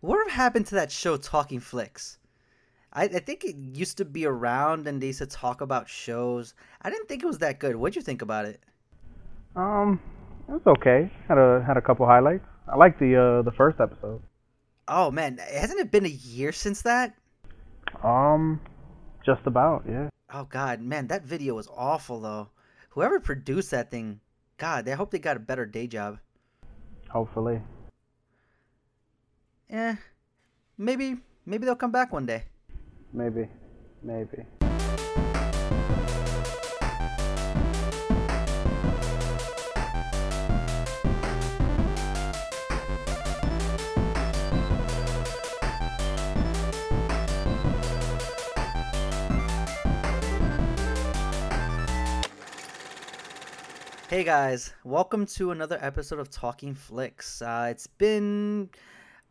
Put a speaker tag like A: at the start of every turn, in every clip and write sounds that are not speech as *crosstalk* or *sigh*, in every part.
A: What happened to that show, Talking Flicks? I, I think it used to be around and they used to talk about shows. I didn't think it was that good. What'd you think about it?
B: Um, it was okay. Had a had a couple highlights. I liked the uh the first episode.
A: Oh man, hasn't it been a year since that?
B: Um, just about, yeah.
A: Oh god, man, that video was awful though. Whoever produced that thing, God, I hope they got a better day job.
B: Hopefully.
A: Eh, maybe maybe they'll come back one day.
B: Maybe, maybe.
A: Hey guys, welcome to another episode of Talking Flicks. Uh, it's been,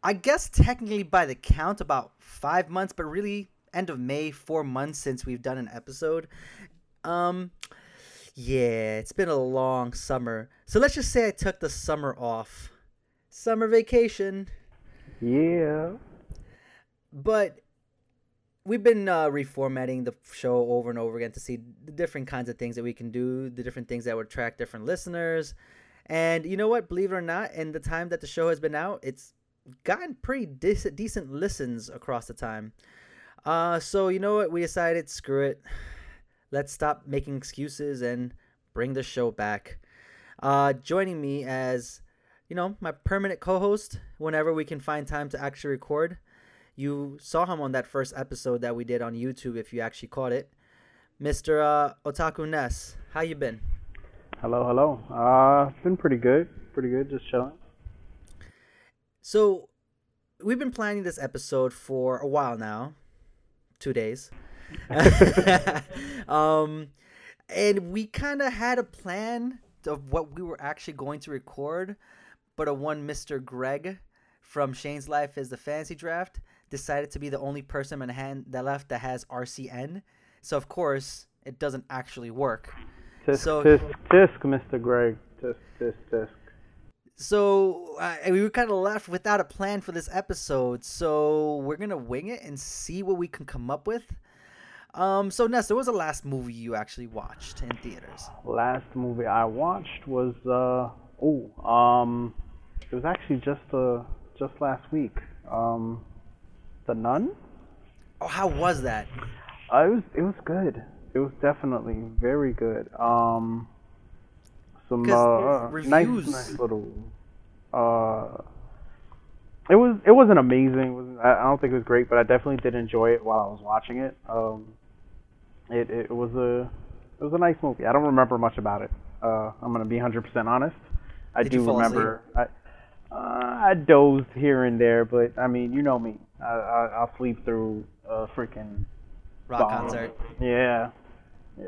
A: I guess, technically by the count, about five months, but really end of May, four months since we've done an episode. Um, yeah, it's been a long summer. So let's just say I took the summer off, summer vacation.
B: Yeah.
A: But we've been uh, reformatting the show over and over again to see the different kinds of things that we can do, the different things that would attract different listeners. And you know what? Believe it or not, in the time that the show has been out, it's gotten pretty decent, listens across the time. Uh, so you know what? We decided, screw it. Let's stop making excuses and bring the show back. Uh, joining me as, you know, my permanent co-host whenever we can find time to actually record you saw him on that first episode that we did on YouTube if you actually caught it. Mr. Uh, Otaku Ness, how you been?
B: Hello, hello. Uh, been pretty good. Pretty good, just chilling.
A: So, we've been planning this episode for a while now. 2 days. *laughs* *laughs* um and we kind of had a plan of what we were actually going to record, but a one Mr. Greg from Shane's Life is the fantasy draft decided to be the only person in hand that left that has RCN. So of course it doesn't actually work.
B: Tisk,
A: so
B: tisk, tisk, Mr. Greg. Tisk, tisk, tisk.
A: So uh, we were kind of left without a plan for this episode. So we're gonna wing it and see what we can come up with. Um, so Ness, what was the last movie you actually watched in theaters?
B: Last movie I watched was uh oh um it was actually just uh just last week. Um, The Nun.
A: Oh, how was that?
B: Uh, it was it was good. It was definitely very good. Um, some uh, nice
A: reviews-
B: nice little. Uh, it was it wasn't amazing. It wasn't, I don't think it was great, but I definitely did enjoy it while I was watching it. Um, it it was a it was a nice movie. I don't remember much about it. Uh, I'm gonna be 100% honest. I
A: Did
B: do remember. I, uh, I dozed here and there, but I mean, you know me. I, I I'll sleep through a freaking
A: Rock
B: song.
A: concert.
B: Yeah, yeah.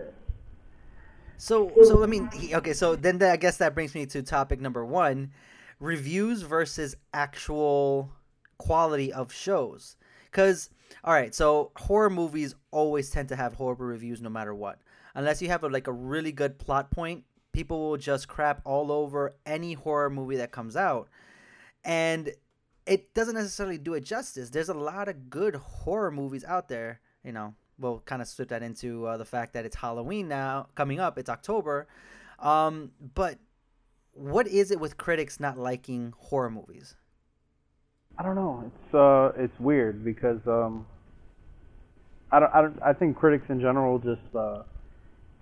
A: So, so I mean, okay. So then, I guess that brings me to topic number one: reviews versus actual quality of shows. Because, all right, so horror movies always tend to have horrible reviews, no matter what. Unless you have a, like a really good plot point, people will just crap all over any horror movie that comes out, and it doesn't necessarily do it justice. There's a lot of good horror movies out there. You know, we'll kind of slip that into uh, the fact that it's Halloween now coming up. It's October, um, but what is it with critics not liking horror movies?
B: I don't know. It's uh, it's weird because um, I don't, I don't, I think critics in general just uh,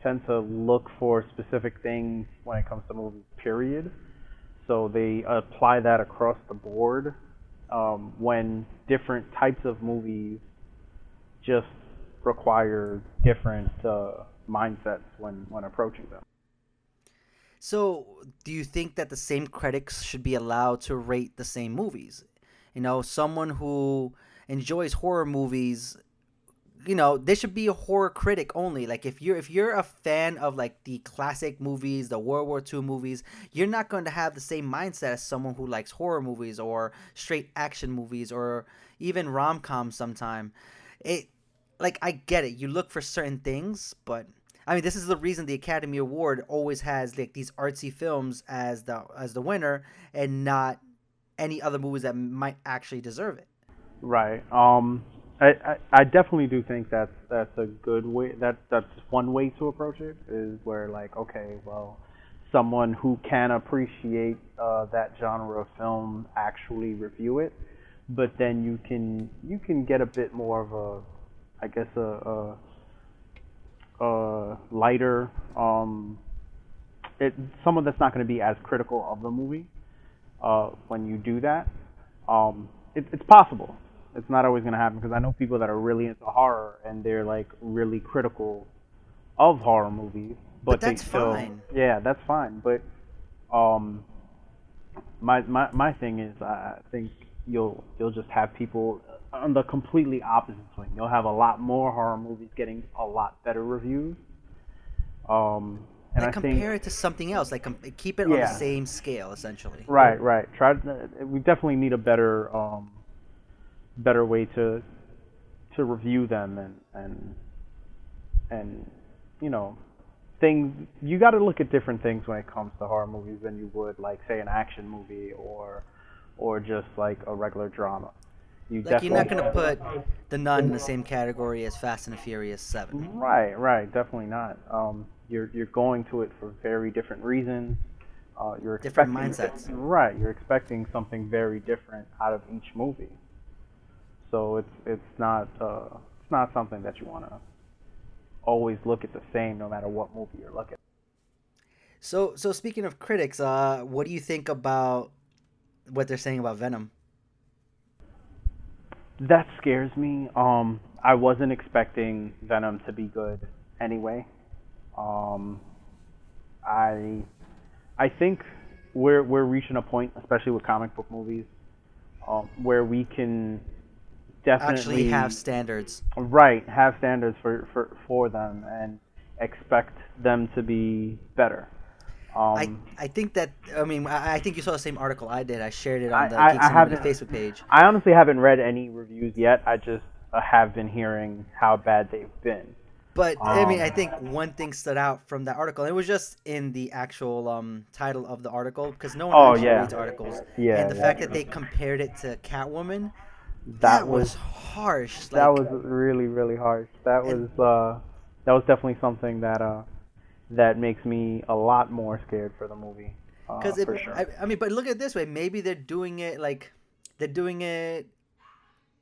B: tend to look for specific things when it comes to movies. Period. So they apply that across the board. Um, when different types of movies just require different uh, mindsets when when approaching them.
A: So, do you think that the same critics should be allowed to rate the same movies? You know, someone who enjoys horror movies, you know, they should be a horror critic only. Like if you're if you're a fan of like the classic movies, the World War II movies, you're not going to have the same mindset as someone who likes horror movies or straight action movies or even rom-coms sometime. It like I get it. You look for certain things, but I mean, this is the reason the Academy Award always has like these artsy films as the as the winner, and not any other movies that might actually deserve it.
B: Right. Um. I, I, I definitely do think that's that's a good way. That that's one way to approach it. Is where like okay, well, someone who can appreciate uh, that genre of film actually review it, but then you can you can get a bit more of a, I guess a, a, a lighter um, it someone that's not going to be as critical of the movie uh, when you do that. Um, it, it's possible. It's not always going to happen because I know people that are really into horror and they're like really critical of horror movies, but,
A: But that's
B: they still,
A: fine.
B: Yeah, that's fine. But um, my my my thing is, I think you'll you'll just have people on the completely opposite swing. You'll have a lot more horror movies getting a lot better reviews. Um, and
A: Like
B: I
A: compare
B: think
A: it to something else. Like com- keep it on the same scale, essentially.
B: right, right. Try. We definitely need a better um, better way to to review them and and and you know things. You got to look at different things when it comes to horror movies than you would like say an action movie or or just like a regular drama. You
A: Like you're not gonna put the Nun in the same category as Fast and the Furious Seven.
B: Right, right, definitely not. Um, you're you're going to it for very different reasons. Uh, you're
A: Different mindsets.
B: Right, you're expecting something very different out of each movie. So it's it's not uh, it's not something that you want to always look at the same, no matter what movie you're looking. at.
A: So so speaking of critics, uh, what do you think about what they're saying about Venom?
B: That scares me. Um, I wasn't expecting Venom to be good anyway. Um, I I think we're we're reaching a point, especially with comic book movies, um, where we can definitely
A: Actually, have standards.
B: right have standards for, for for them and expect them to be better. Um,
A: I, I think that I mean I, I think you saw the same article I did. I shared it on the
B: I-
A: Geeks
B: I haven't-
A: Facebook page.
B: I honestly haven't read any reviews yet. I just uh, have been hearing how bad they've been.
A: But I mean, I
B: Um,
A: think one thing stood out from that article. It was just in the actual um, title of the article because no one
B: Oh,
A: actually
B: yeah.
A: reads articles.
B: Yeah,
A: and the
B: yeah.
A: fact that they compared it to Catwoman,
B: That,
A: that,
B: was
A: was harsh.
B: that
A: like-
B: was really really harsh. That
A: And-
B: was uh, that was definitely something that uh, that makes me a lot more scared for the movie. Uh,
A: Because
B: for sure.
A: I, I mean, but look at it this way. Maybe they're doing it like they're doing it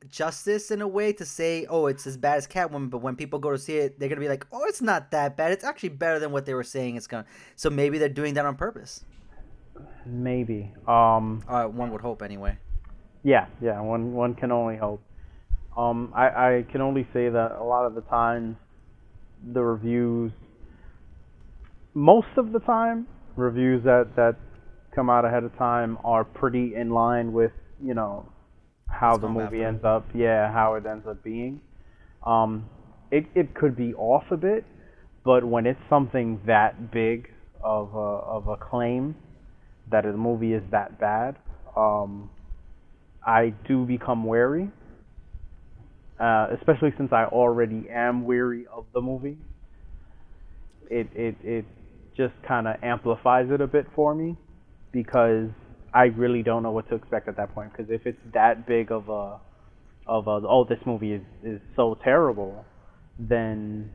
A: justice in a way to say, oh, it's as bad as Catwoman. But when people go to see it, they're gonna be like, oh, it's not that bad. It's actually better than what they were saying it's gonna. So maybe they're doing that on purpose.
B: Maybe. Um,
A: Uh, one would hope, anyway.
B: Yeah, yeah. One one can only hope. Um, I I can only say that a lot of the times, the reviews, most of the time, reviews that that come out ahead of time are pretty in line with you know how
A: What's
B: the movie ends up. Yeah, how it ends up being. Um, it it could be off a bit, but when it's something that big of a of a claim that a movie is that bad, um, I do become wary. Uh, especially since I already am weary of the movie. It it it just kind of amplifies it a bit for me because I really don't know what to expect at that point. Because if it's that big of a of a oh this movie is is so terrible, then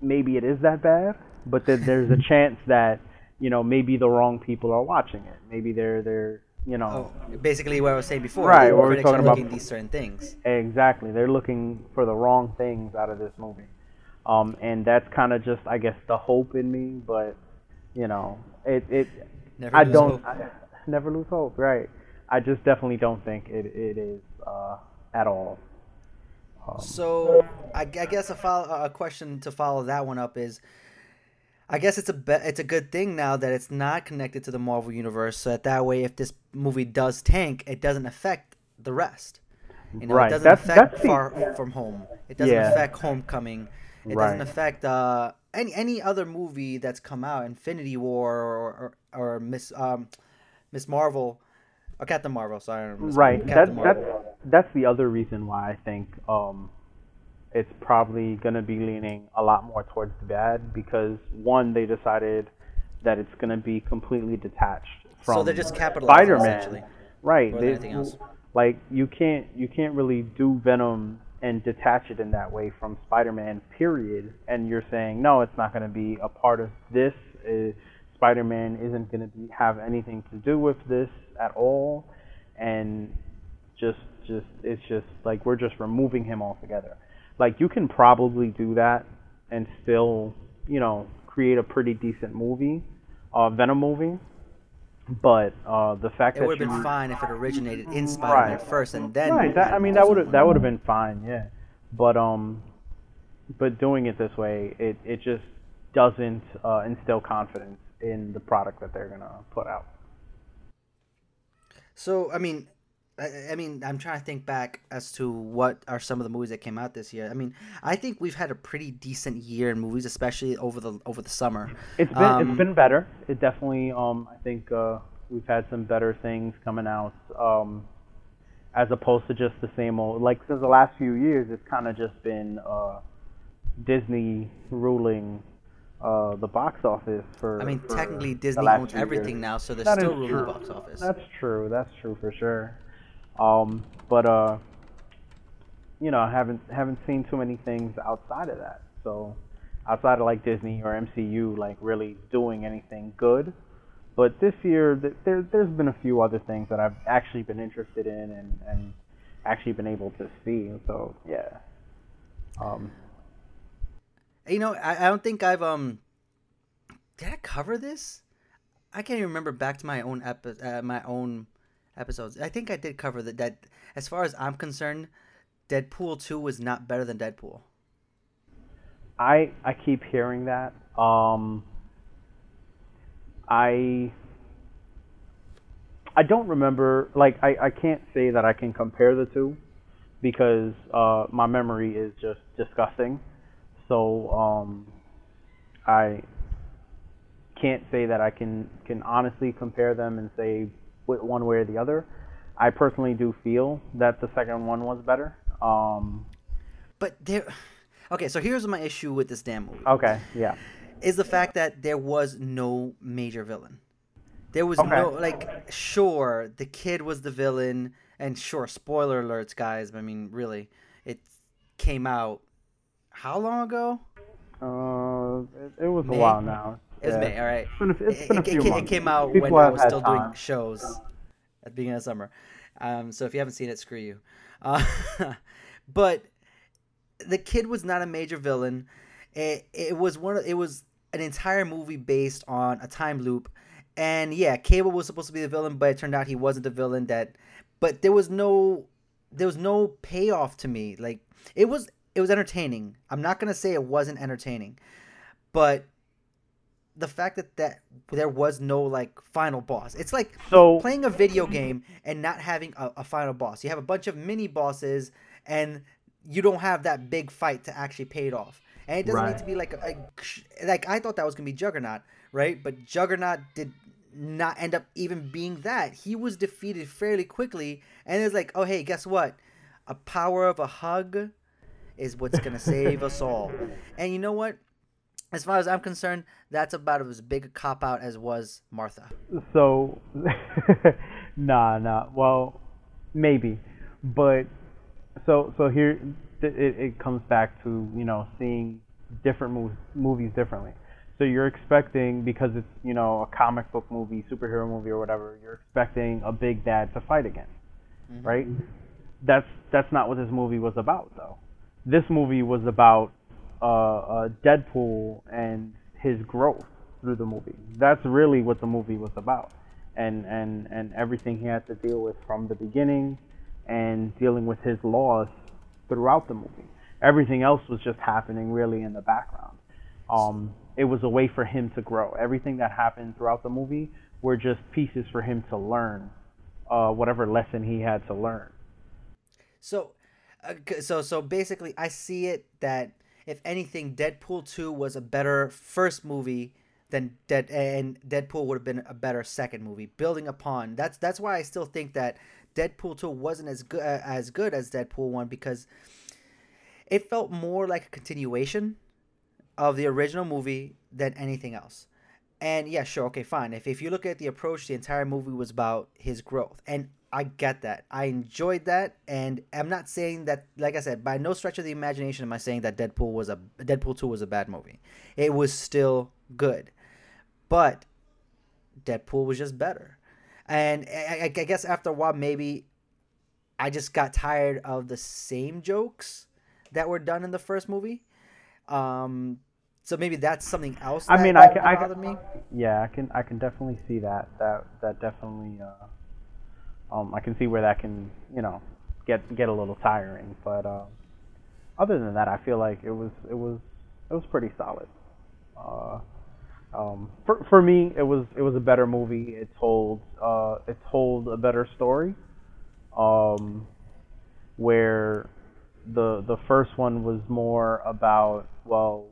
B: maybe it is that bad. But then there's a *laughs* chance that you know maybe the wrong people are watching it. Maybe they're they're you know
A: Oh, basically what I was saying before.
B: Right,
A: the
B: we're
A: critics
B: talking about-
A: looking these certain things.
B: Exactly. They're looking for the wrong things out of this movie. Um, and that's kind of just, I guess, the hope in me. But, you know, it, it
A: Never
B: I
A: lose
B: don't,
A: hope.
B: I, never lose hope, right. I just definitely don't think it, it is uh, at all. Um,
A: So I, I guess a follow, a question to follow that one up is, I guess it's a be- it's a good thing now that it's not connected to the Marvel universe, so that that way, if this movie does tank, it doesn't affect the rest. You know,
B: Right,
A: it doesn't
B: that's-
A: affect
B: that's the-
A: Far From Home. It doesn't
B: Yeah.
A: affect Homecoming. It
B: Right.
A: doesn't affect uh, any any other movie that's come out, Infinity War or or, or Miss um, Miss Marvel, or Captain Marvel. Sorry, Miss-
B: right. That,
A: Captain
B: that's,
A: Marvel.
B: that's the other reason why I think um, it's probably going to be leaning a lot more towards the bad because, one, they decided that it's going to be completely detached from
A: so they're just capitalizing
B: Spider-Man.
A: essentially.
B: Right. they-
A: else.
B: Like you can't you can't really do Venom and detach it in that way from Spider-Man. Period. And you're saying no, it's not going to be a part of this. Uh, Spider-Man isn't going to have anything to do with this at all, and just just it's just like we're just removing him altogether. Like you can probably do that and still you know create a pretty decent movie, uh, Venom movie. But uh, the fact
A: It
B: that
A: would have been fine if it originated in Spider-Man
B: Right.
A: first and then.
B: right, that, I mean that would have that would have been fine, yeah. But um, but doing it this way, it it just doesn't uh, instill confidence in the product that they're gonna put out.
A: So I mean, I, I mean, I'm trying to think back as to what are some of the movies that came out this year. I mean, I think we've had a pretty decent year in movies, especially over the over the summer.
B: It's been
A: Um,
B: it's been better. It definitely um I think uh, we've had some better things coming out um as opposed to just the same old like since the last few years it's kind of just been uh Disney ruling uh the box office for
A: I mean,
B: for
A: technically Disney owns everything
B: years.
A: now, so they're
B: That
A: still ruling the box office.
B: That's true. That's true for sure. Um, but uh, you know, I haven't haven't seen too many things outside of that. So outside of like Disney or MCU, like really doing anything good. But this year, th- there there's been a few other things that I've actually been interested in and and actually been able to see. So yeah. Um,
A: You know, I, I don't think I've um. Did I cover this? I can't even remember back to my own epi- uh, my own episodes. I think I did cover that. That as far as I'm concerned, Deadpool two was not better than Deadpool.
B: I I keep hearing that. Um, I I don't remember. Like I I can't say that I can compare the two because uh my memory is just disgusting. So um, I can't say that I can can honestly compare them and say one way or the other. I personally do feel that the second one was better. Um,
A: But there. Okay, so here's my issue with this damn movie.
B: okay, yeah.
A: is the fact that there was no major villain. There was
B: Okay.
A: no like sure the kid was the villain and sure spoiler alerts guys, I mean really it came out how long ago?
B: Uh, it, it was
A: May?
B: a while now.
A: It was
B: Yeah.
A: May, all right.
B: It's been a, it's
A: It,
B: been a few
A: it ca-
B: months.
A: it came out
B: People
A: when I was
B: had
A: still doing shows at the beginning of summer. Um, so if you haven't seen it, screw you. Uh, *laughs* but the kid was not a major villain. It, it was one. Of, it was an entire movie based on a time loop, and yeah, Cable was supposed to be the villain, but it turned out he wasn't the villain. That, but there was no, there was no payoff to me. Like it was, it was entertaining. I'm not gonna say it wasn't entertaining, but the fact that that there was no like final boss. It's like
B: So
A: playing a video game and not having a, a final boss. You have a bunch of mini bosses and you don't have that big fight to actually pay it off. And it doesn't need to be like a, a- like I thought that was gonna be Juggernaut, right? But Juggernaut did not end up even being that. He was defeated fairly quickly, and it's like, oh hey, guess what? A power of a hug is what's gonna save us all. *laughs* And you know what? As far as I'm concerned, that's about as big a cop out as was Martha.
B: so *laughs* nah nah. Well, maybe, but so so here it it comes back to you know seeing different movies movies differently. So you're expecting because it's you know a comic book movie, superhero movie or whatever. You're expecting a big bad to fight again, mm-hmm. right? That's that's not what this movie was about though. This movie was about uh, uh, Deadpool and his growth through the movie. That's really what the movie was about, and and and everything he had to deal with from the beginning, and dealing with his loss throughout the movie. Everything else was just happening really in the background. Um, it was a way for him to grow. Everything that happened throughout the movie were just pieces for him to learn, uh, whatever lesson he had to learn.
A: So, uh, so so basically, I see it that if anything, Deadpool two was a better first movie than Dead, and Deadpool would have been a better second movie. Building upon that's that's why I still think that Deadpool two wasn't as good as good as Deadpool one because it felt more like a continuation of the original movie than anything else. And yeah, sure, okay, fine. If if you look at the approach, the entire movie was about his growth, and I get that. I enjoyed that, and I'm not saying that. Like I said, by no stretch of the imagination am I saying that Deadpool was a Deadpool two was a bad movie. It was still good, but Deadpool was just better. And I, I guess after a while, maybe I just got tired of the same jokes that were done in the first movie. Um, so maybe that's something else.
B: I mean, I can, I can, me. yeah, I can, I can definitely see that. That, that definitely. Uh um, I can see where that can, you know, get get a little tiring. But uh, other than that, I feel like it was it was it was pretty solid. Uh, um, for for me, it was it was a better movie. It told uh, it told a better story. Um, where the the first one was more about well,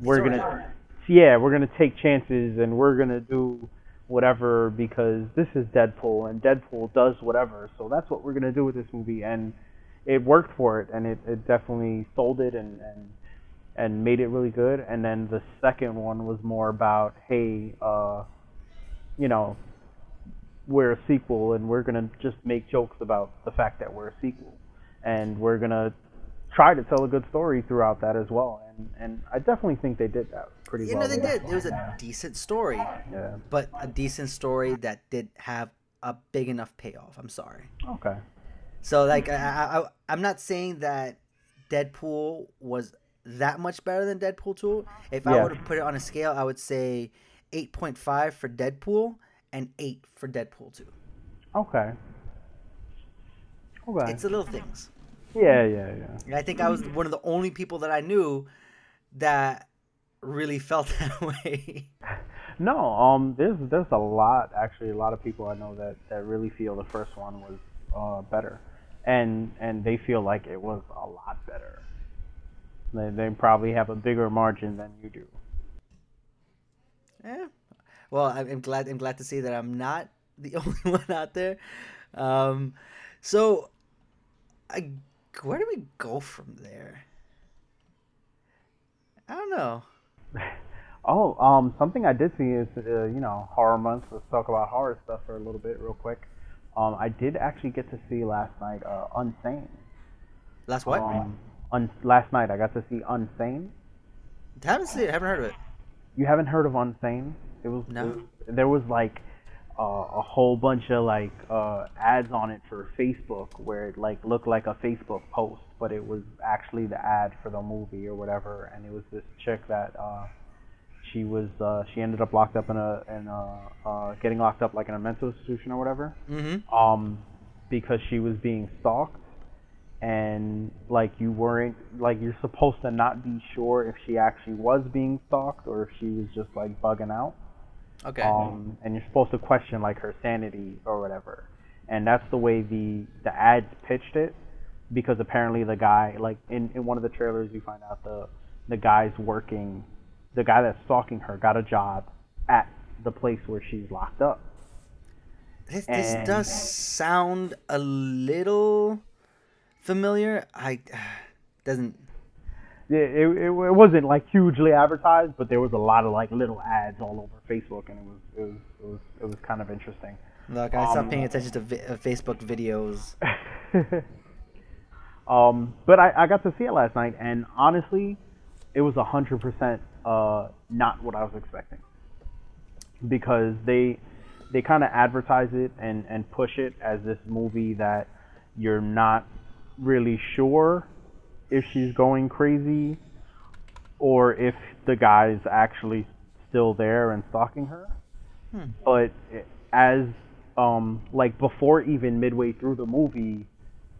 B: we're gonna yeah we're gonna take chances and we're gonna do whatever because this is Deadpool and Deadpool does whatever. So that's what we're gonna do with this movie, and it worked for it, and it, it definitely sold it and and and made it really good. And then the second one was more about hey, uh, you know, we're a sequel and we're gonna just make jokes about the fact that we're a sequel, and we're gonna try to tell a good story throughout that as well. And and I definitely think they did that pretty
A: you
B: well.
A: You know, they did. It was a decent story.
B: Yeah.
A: But a decent story that did have a big enough payoff. I'm sorry.
B: Okay.
A: So like I, I I'm not saying that Deadpool was that much better than Deadpool 2. If yeah. I were to put it on a scale, I would say 8.5 for Deadpool and 8 for Deadpool 2.
B: Okay.
A: Okay. It's the little things.
B: Yeah, yeah, yeah.
A: I think I was one of the only people that I knew that really felt *laughs* that way.
B: No, um, there's there's a lot actually a lot of people I know that that really feel the first one was uh, better, and and they feel like it was a lot better. They they probably have a bigger margin than you do.
A: Yeah, well, I'm glad I'm glad to see that I'm not the *laughs* only one out there. Um, so I where do we go from there? I don't know. *laughs*
B: Oh, um, something I did see is, uh, you know, horror month. Let's talk about horror stuff for a little bit, real quick. Um, I did actually get to see last night uh, Unsane.
A: Last what?
B: Um, un- last night I got to see Unsane.
A: I haven't seen it. I haven't heard of it.
B: You haven't heard of Unsane? It was.
A: No.
B: It, there was like uh, a whole bunch of like uh, ads on it for Facebook where it like looked like a Facebook post, but it was actually the ad for the movie or whatever. And it was this chick that uh, she was uh, she ended up locked up in a in a uh, getting locked up like in a mental institution or whatever.
A: Mm-hmm.
B: Um, because she was being stalked. And like you weren't like you're supposed to not be sure if she actually was being stalked or if she was just like bugging out.
A: Okay.
B: Um, and you're supposed to question like her sanity or whatever, and that's the way the the ads pitched it, because apparently the guy like in in one of the trailers you find out the the guy's working, the guy that's stalking her got a job at the place where she's locked up.
A: This, this does sound a little familiar. I *sighs* doesn't
B: it, it, it wasn't like hugely advertised, but there was a lot of like little ads all over Facebook, and it was it was it was, it was kind of interesting.
A: Look, I stopped um, paying attention to vi- uh, Facebook videos. *laughs*
B: um, but I, I got to see it last night, and honestly, it was a hundred percent uh not what I was expecting because they they kind of advertise it and and push it as this movie that you're not really sure if she's going crazy or if the guy's actually still there and stalking her.
A: Hmm.
B: But as um like before even midway through the movie,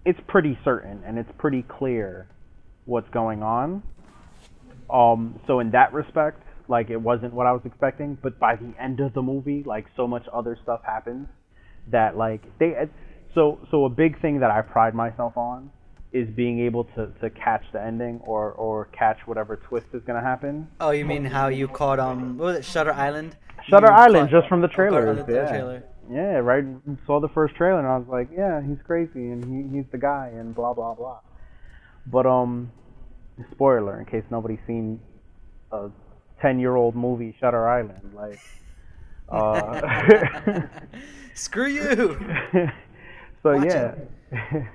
B: it's pretty certain and it's pretty clear what's going on. Um so in that respect, like it wasn't what I was expecting, but by the end of the movie, like so much other stuff happens that like they so so a big thing that I pride myself on is being able to, to catch the ending or, or catch whatever twist is going to happen.
A: Oh, you mean how you caught um what was it Shutter Island?
B: Shutter
A: you
B: Island just from the trailer.
A: The
B: yeah.
A: trailer.
B: Yeah, right. Saw the first trailer and I was like, yeah, he's crazy and he, he's the guy and blah blah blah. But um, spoiler in case nobody's seen a ten year old movie Shutter Island, like Uh, *laughs*
A: Screw you. *laughs*
B: so
A: Watch
B: yeah. *laughs*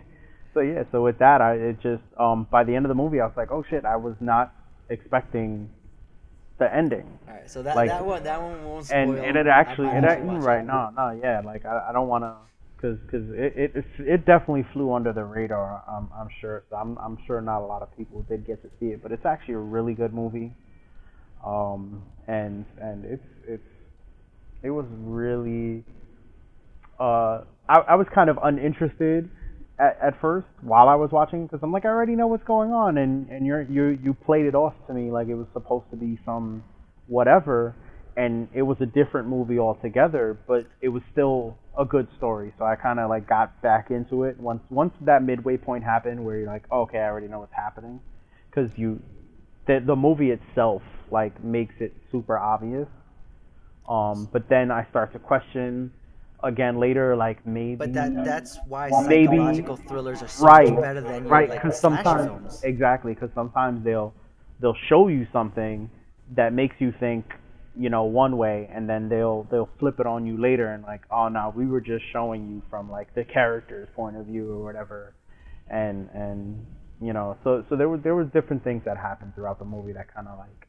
B: so yeah, so with that, I it just um by the end of the movie, I was like, oh shit, I was not expecting the ending.
A: All right, so that
B: Like-
A: that one that one won't spoil.
B: and and it
A: I
B: actually
A: might
B: it
A: actually
B: right
A: it.
B: no no yeah like I, I don't want to because cause it, it it definitely flew under the radar I'm I'm sure so I'm I'm sure not a lot of people did get to see it but it's actually a really good movie um and and it's it's it was really uh I I was kind of uninterested at, at first while I was watching because I'm like I already know what's going on and and you're you you played it off to me like it was supposed to be some whatever and it was a different movie altogether but it was still a good story. So I kind of like got back into it once once that midway point happened where you're like okay I already know what's happening. Because you the the movie itself like makes it super obvious. Um but then I start to question again later like maybe
A: But that that's why
B: Maybe-
A: psychological thrillers are so
B: right
A: much better than your
B: right
A: like
B: because
A: slasher
B: sometimes
A: films.
B: exactly because sometimes they'll they'll show you something that makes you think you know one way and then they'll they'll flip it on you later and like oh no we were just showing you from like the character's point of view or whatever and and you know so so there was there was different things that happened throughout the movie that kind of like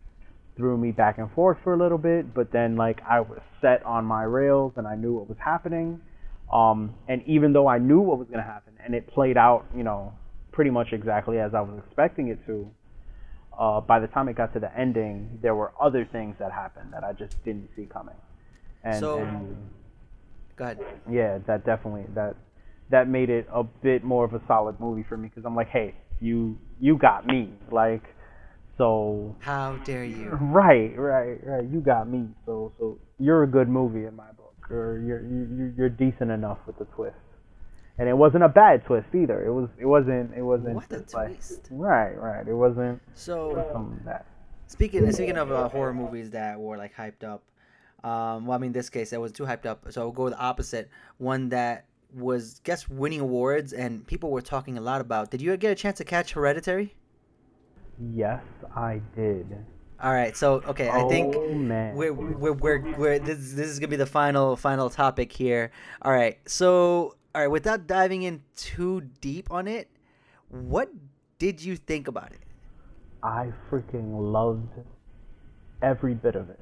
B: threw me back and forth for a little bit but then like I was set on my rails and I knew what was happening um and even though I knew what was going to happen and it played out you know pretty much exactly as I was expecting it to uh, by the time it got to the ending, there were other things that happened that I just didn't see coming. And,
A: So-
B: and
A: Go ahead.
B: yeah, that definitely that that made it a bit more of a solid movie for me because I'm like, hey, you you got me, like, so
A: How dare you?
B: right, right, right, you got me, so so you're a good movie in my book, or you're you you're decent enough with the twist. And it wasn't a bad twist either. It was. It wasn't. It wasn't.
A: What a
B: just like-
A: twist.
B: right. Right. It wasn't
A: So
B: that.
A: speaking speaking of uh, horror movies that were like hyped up, um, well, I mean, in this case, that was too hyped up. So I'll go the opposite. One that was guess winning awards and people were talking a lot about. Did you get a chance to catch Hereditary?
B: Yes, I did.
A: All right. So okay, I think
B: Oh man.
A: we're we're we're, we're this, this is gonna be the final final topic here. All right. So all right, without diving in too deep on it, what did you think about it?
B: I freaking loved every bit of it.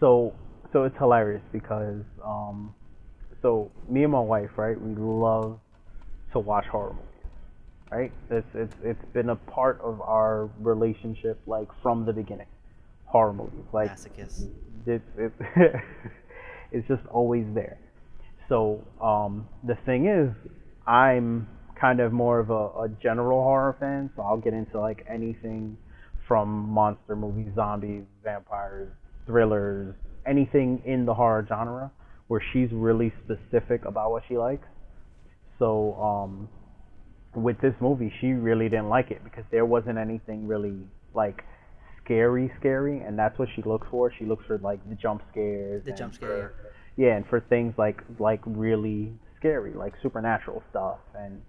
B: So so it's hilarious because um so me and my wife, right, we love to watch horror movies. Right? It's it's it's been a part of our relationship like from the beginning. Horror movies. Like
A: Masochist.
B: it's it's *laughs* it's just always there. So um, the thing is, I'm kind of more of a, a general horror fan, so I'll get into like anything from monster movies, zombies, vampires, thrillers, anything in the horror genre where she's really specific about what she likes. So um, with this movie, she really didn't like it because there wasn't anything really like scary, scary, and that's what she looks for. She looks for like the jump scares.
A: The jump
B: for-
A: scare.
B: yeah, and for things like like really scary, like supernatural stuff, and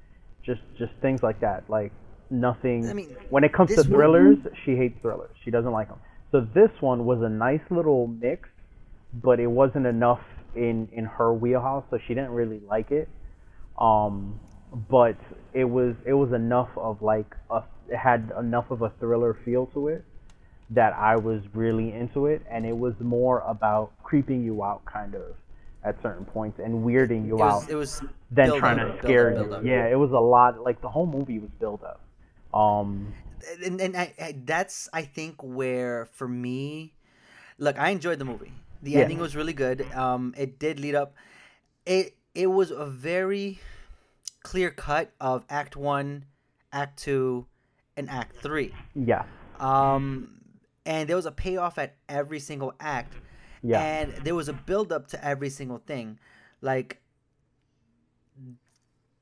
B: just just things like that. Like nothing.
A: I mean,
B: when it comes to thrillers, she hates thrillers. She doesn't like them. So this one was a nice little mix, but it wasn't enough in in her wheelhouse, so she didn't really like it. Um, but it was it was enough of like a it had enough of a thriller feel to it that I was really into it, and it was more about creeping you out, kind of, at certain points, and weirding you
A: It
B: out
A: was, it was
B: than trying
A: up,
B: to
A: build
B: scare
A: up, build
B: you.
A: up.
B: Yeah, it was a lot. Like the whole movie was build up. Um,
A: and, and I, I, that's I think where for me, look, I enjoyed the movie. The
B: Yeah.
A: ending was really good. Um, it did lead up. It it was a very clear cut of Act One, Act Two, and Act Three.
B: yeah,
A: Um, and there was a payoff at every single act.
B: yeah,
A: And there was a build up to every single thing. Like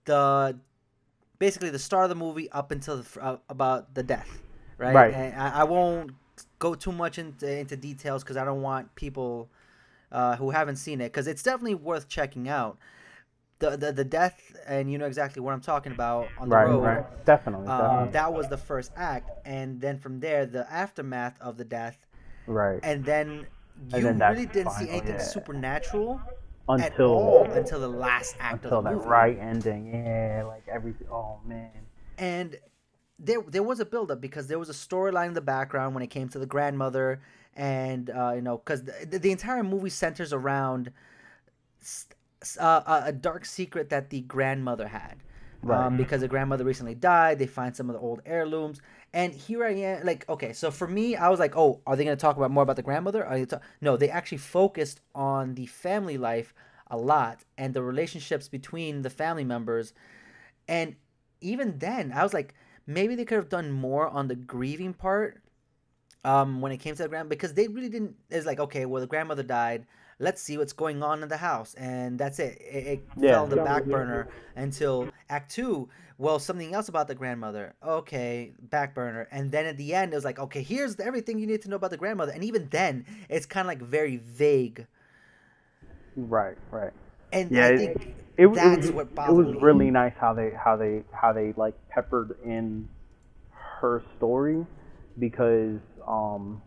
A: the basically the start of the movie up until the, uh, about the death, right?
B: Right.
A: And I, I won't go too much into into details because I don't want people uh, who haven't seen it because it's definitely worth checking out. The, the the death and you know exactly what I'm talking about on the
B: right,
A: road.
B: right, definitely,
A: Um,
B: definitely.
A: that was the first act, and then from there, the aftermath of the death,
B: right,
A: and then you
B: then
A: really didn't see anything
B: yeah.
A: supernatural at
B: until
A: all until the last act
B: until
A: of the
B: that
A: movie.
B: right ending. Yeah, like everything. Oh man.
A: and there there was a buildup because there was a storyline in the background when it came to the grandmother and uh, you know because the, the entire movie centers around s- s- uh, a- a dark secret that the grandmother had
B: Right.
A: um, because the grandmother recently died they find some of the old heirlooms and here i am like okay so for me i was like oh are they going to talk about more about the grandmother are they no they actually focused on the family life a lot and the relationships between the family members and even then, I was like, maybe they could have done more on the grieving part um, when it came to the grand because they really didn't. It's like, okay, well, the grandmother died. Let's see what's going on in the house, and that's it. It, it
B: Yeah.
A: fell on the back burner until Act Two. Well, something else about the grandmother. Okay, back burner, and then at the end, it was like, okay, here's everything you need to know about the grandmother, and even then, it's kind of like very vague.
B: Right. Right.
A: And
B: Yeah,
A: I
B: it-
A: think
B: It, was-
A: that's
B: it, was-
A: what
B: it was
A: me.
B: really nice how they how they how they like peppered in her story because um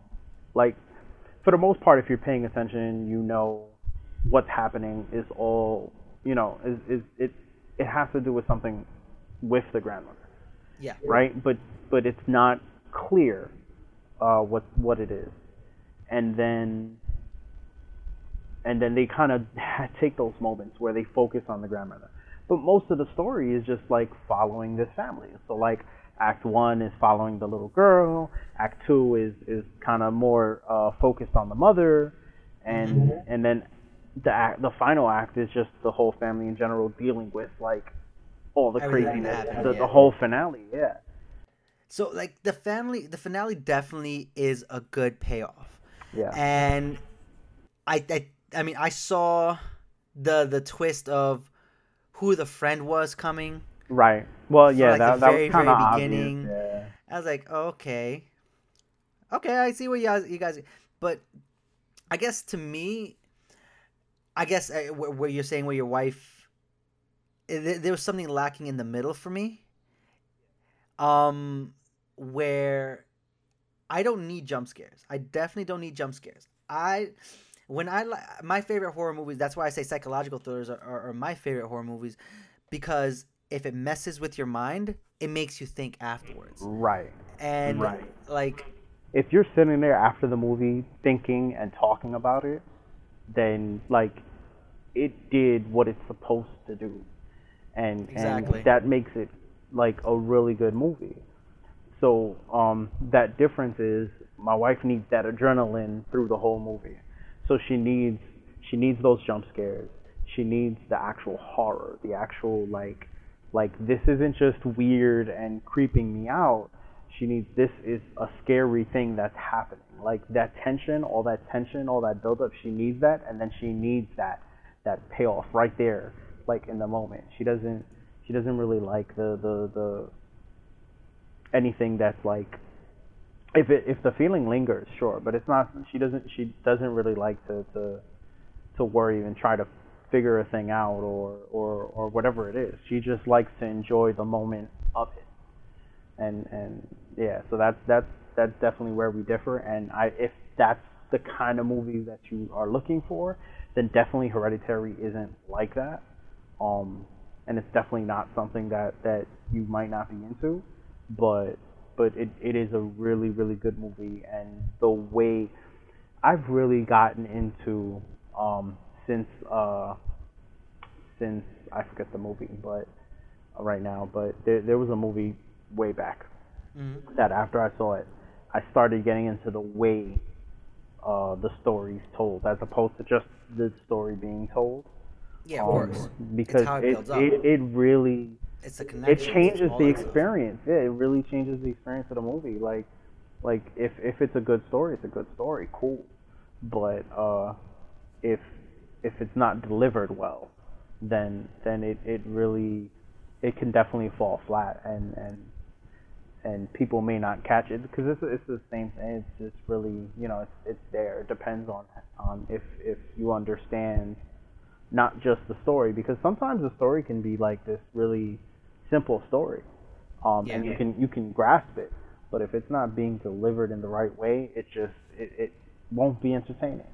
B: like for the most part if you're paying attention you know what's happening is all you know is is it it has to do with something with the grandmother
A: yeah,
B: right? But but it's not clear uh, what what it is, and then and then they kind of *laughs* take those moments where they focus on the grandmother. But most of the story is just like following this family. So like Act One is following the little girl. Act Two is is kind of more uh, focused on the mother, and and then the act, the final act is just the whole family in general dealing with like all the
A: Everything
B: craziness,
A: happened,
B: the,
A: yeah.
B: the whole finale. Yeah.
A: So like the family, the finale definitely is a good payoff,
B: Yeah.
A: and I, I, I mean, I saw the the twist of who the friend was coming.
B: Right. Well, yeah,
A: like, the
B: that, that
A: very,
B: was kind of
A: very
B: obvious.
A: beginning.
B: Yeah.
A: I was like, okay, okay, I see what you guys, you guys, but I guess to me, I guess uh, wh- where you're saying where your wife, eh, there there was something lacking in the middle for me. Um, where I don't need jump scares. I definitely don't need jump scares. I when I li- my favorite horror movies. That's why I say psychological thrillers are, are, are my favorite horror movies because if it messes with your mind, it makes you think afterwards.
B: Right.
A: And
B: Right.
A: like
B: If you're sitting there after the movie thinking and talking about it, then like it did what it's supposed to do, and
A: Exactly.
B: and that makes it like a really good movie. So um, that difference is my wife needs that adrenaline through the whole movie. So she needs she needs those jump scares. She needs the actual horror, the actual like like this isn't just weird and creeping me out. She needs this is a scary thing that's happening. Like that tension, all that tension, all that buildup. She needs that, and then she needs that that payoff right there, like in the moment. She doesn't she doesn't really like the the the anything that's like if it if the feeling lingers, sure, but it's not. She doesn't she doesn't really like to to to worry and try to figure a thing out or or or whatever it is. She just likes to enjoy the moment of it. And and yeah, so that's that's that's definitely where we differ. And I if that's the kind of movie that you are looking for, then definitely Hereditary isn't like that. Um, and it's definitely not something that that you might not be into, but but it, it is a really really good movie and the way I've really gotten into um since uh since I forget the movie but uh, right now but there there was a movie way back
A: mhm.
B: that after I saw it I started getting into the way uh the story's told as opposed to just the story being told
A: yeah, of
B: um,
A: course.
B: because
A: it
B: it, it it really
A: It's a
B: it changes the
A: stuff.
B: experience. Yeah, it really changes the experience of the movie. Like, like if if it's a good story, it's a good story, cool. But uh, if if it's not delivered well, then then it, it really it can definitely fall flat and and and people may not catch it because it's it's the same thing. It's just really you know it's it's there. It depends on on if if you understand not just the story because sometimes the story can be like this really simple story um, and
A: Yeah.
B: you can you can grasp it but if it's not being delivered in the right way it just it, it won't be entertaining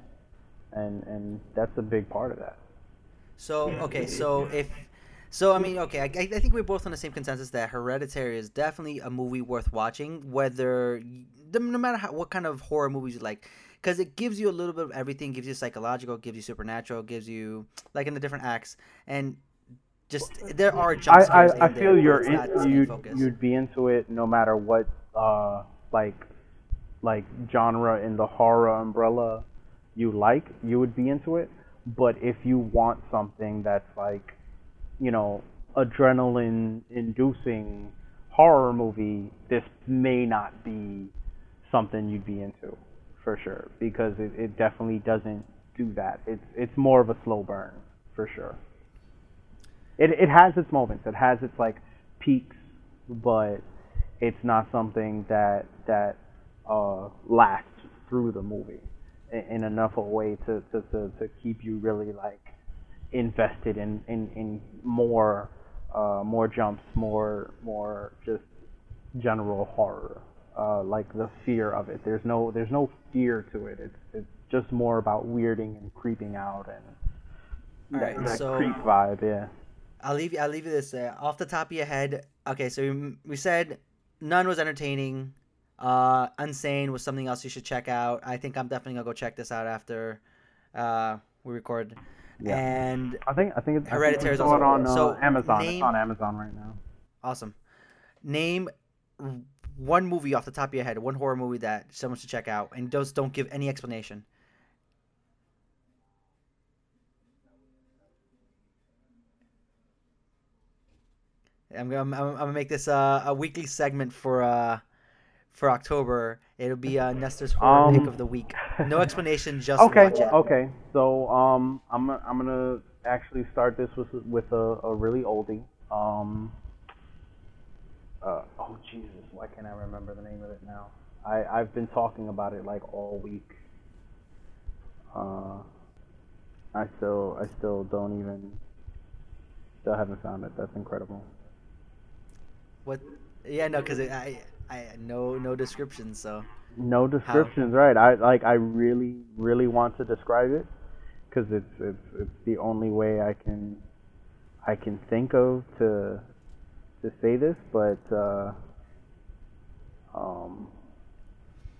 B: and and that's a big part of that.
A: So okay, so *laughs* if so, I mean, okay, I, I think we're both on the same consensus that Hereditary is definitely a movie worth watching, whether no matter how, what kind of horror movies you like, because it gives you a little bit of everything. Gives you psychological, gives you supernatural, gives you like in the different acts, and just there are jump
B: I
A: scares.
B: I, I
A: in
B: feel
A: there,
B: you're
A: but it's not
B: in,
A: main
B: you'd you'd be into it no matter what uh like like genre in the horror umbrella you like you would be into it. But if you want something that's like you know adrenaline inducing horror movie, this may not be something you'd be into for sure because it, it definitely doesn't do that. It's it's more of a slow burn for sure. It it has its moments. It has its like peaks, but it's not something that that uh, lasts through the movie in, enough a way to, to, to, to keep you really like invested in, in, in more uh, more jumps, more more just general horror, uh, like the fear of it. There's no there's no fear to it. It's it's just more about weirding and creeping out and that,
A: Alright,
B: that
A: so-
B: creep vibe. Yeah.
A: I'll leave you. I'll leave you this uh, off the top of your head. Okay, so we, we said Nun was entertaining. Uh, Unsane was something else you should check out. I think I'm definitely gonna go check this out after uh, we record.
B: Yeah.
A: And
B: I think I think it's,
A: Hereditary is also-
B: on uh,
A: so
B: Amazon.
A: name-
B: It's on Amazon right now.
A: awesome. Name one movie off the top of your head, one horror movie that someone should check out, and just don't give any explanation. I'm gonna, I'm, I'm gonna make this uh, a weekly segment for uh, for October. It'll be uh, Nestor's horror
B: Um,
A: pick of the week. No *laughs* explanation, just
B: Okay,
A: watch it.
B: okay. So um, I'm I'm gonna actually start this with with a, a really oldie. Um. Uh, oh Jesus, why can't I remember the name of it now? I I've been talking about it like all week. Uh, I still I still don't even still haven't found it. That's incredible.
A: What? Yeah, no, because I I no no descriptions, So
B: No descriptions, right? I like. I really, really want to describe it because it's it's it's the only way I can I can think of to to say this. But uh, um,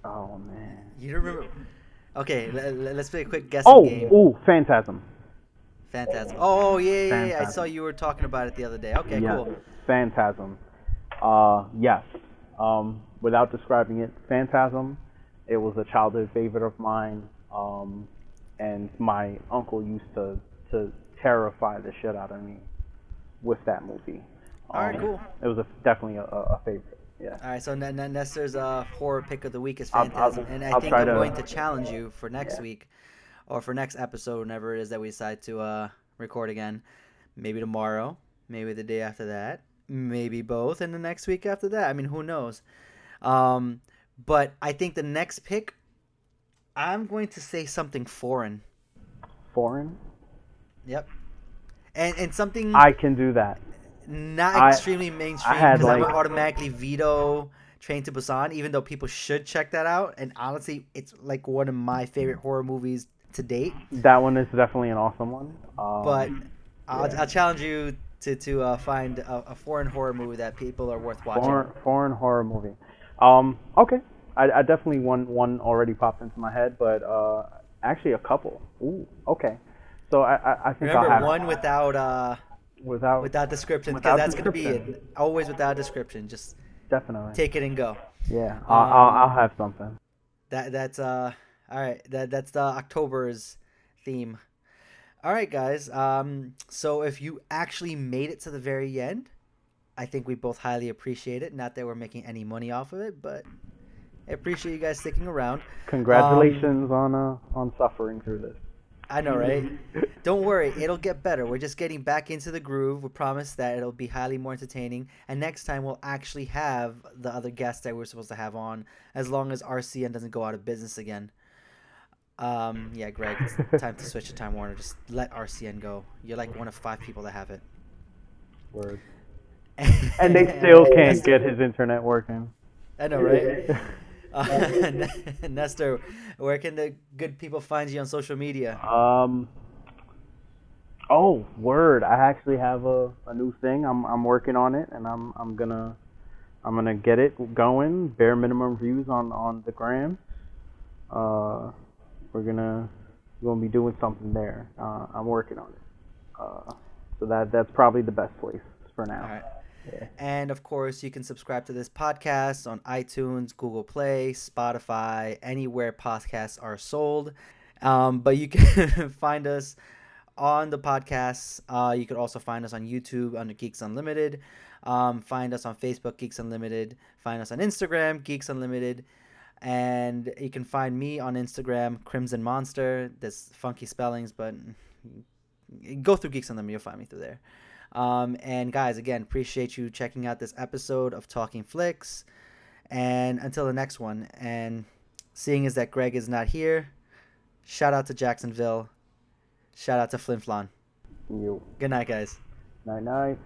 B: oh man.
A: you don't remember? Okay, let, let's play a quick guessing
B: Oh,
A: game.
B: ooh, Phantasm.
A: Phantasm. Oh yeah, yeah, yeah. I saw you were talking about it the other day. Okay,
B: yes,
A: cool.
B: Phantasm. Uh, yes. Um, without describing it, Phantasm. It was a childhood favorite of mine. Um, and my uncle used to to terrify the shit out of me with that movie.
A: All right,
B: Um,
A: cool.
B: It was a, definitely a, a favorite. Yeah.
A: All right, so N- N- Nestor's uh, horror pick of the week is
B: I'll- I'll-
A: Phantasm, and I
B: I'll
A: think I'm
B: to-
A: going to challenge you for next
B: Yeah.
A: week, or for next episode, whenever it is that we decide to uh, record again. Maybe tomorrow, maybe the day after that, maybe both, and the next week after that. I mean, who knows? Um, but I think the next pick, I'm going to say something foreign.
B: Foreign.
A: Yep. And and something
B: I can do that.
A: not
B: I-
A: extremely mainstream because I would
B: like-
A: automatically veto Train to Busan, even though people should check that out. And honestly, it's like one of my favorite horror movies to date.
B: That one is definitely an awesome one. Um,
A: But I'll,
B: yeah.
A: I'll challenge you to to uh, find a, a foreign horror movie that people are worth watching.
B: Foreign, foreign horror movie. Um, okay. I, I definitely one one already popped into my head, but uh, actually a couple. Ooh, okay. So I I, I think I'll
A: Remember
B: have
A: one without uh
B: without
A: without description because that's gonna be it. Always without description. Just
B: definitely.
A: take it and go.
B: yeah, I'll, I'll
A: Um,
B: I'll have something.
A: That that's uh all right. That that's the October's theme. All right, guys. Um, so if you actually made it to the very end, I think we both highly appreciate it. Not that we're making any money off of it, but I appreciate you guys sticking around.
B: Congratulations on uh on suffering through this.
A: I know, right? Don't worry, it'll get better. We're just getting back into the groove. We promise that it'll be highly more entertaining. And next time we'll actually have the other guests that we're supposed to have on, as long as RCN doesn't go out of business again. Um, yeah, Greg, it's *laughs* time to switch to Time Warner. Just let RCN go. You're like one of five people that have it.
B: Word. *laughs* And they still can't
A: That's-
B: get his internet working.
A: I know, right? *laughs* Uh, Nestor, where can the good people find you on social media?
B: Um. Oh, word! I actually have a, a new thing. I'm I'm working on it, and I'm I'm gonna I'm gonna get it going. Bare minimum views on on the gram. Uh, we're gonna we're gonna be doing something there. Uh, I'm working on it. Uh, so that that's probably the best place for now.
A: All right. Yeah. And of course, you can subscribe to this podcast on iTunes, Google Play, Spotify, anywhere podcasts are sold. Um, but you can *laughs* find us on the podcast. Uh, you can also find us on YouTube under Geeks Unlimited. Um, find us on Facebook, Geeks Unlimited. Find us on Instagram, Geeks Unlimited. And you can find me on Instagram, Crimson Monster. There's funky spellings, but go through Geeks Unlimited, you'll find me through there. Um, and guys, again, appreciate you checking out this episode of Talking Flicks. And until the next one, and seeing as that Greg is not here, shout out to Jacksonville. Shout out to Flin Flon.
B: You.
A: Good night, guys.
B: Night night.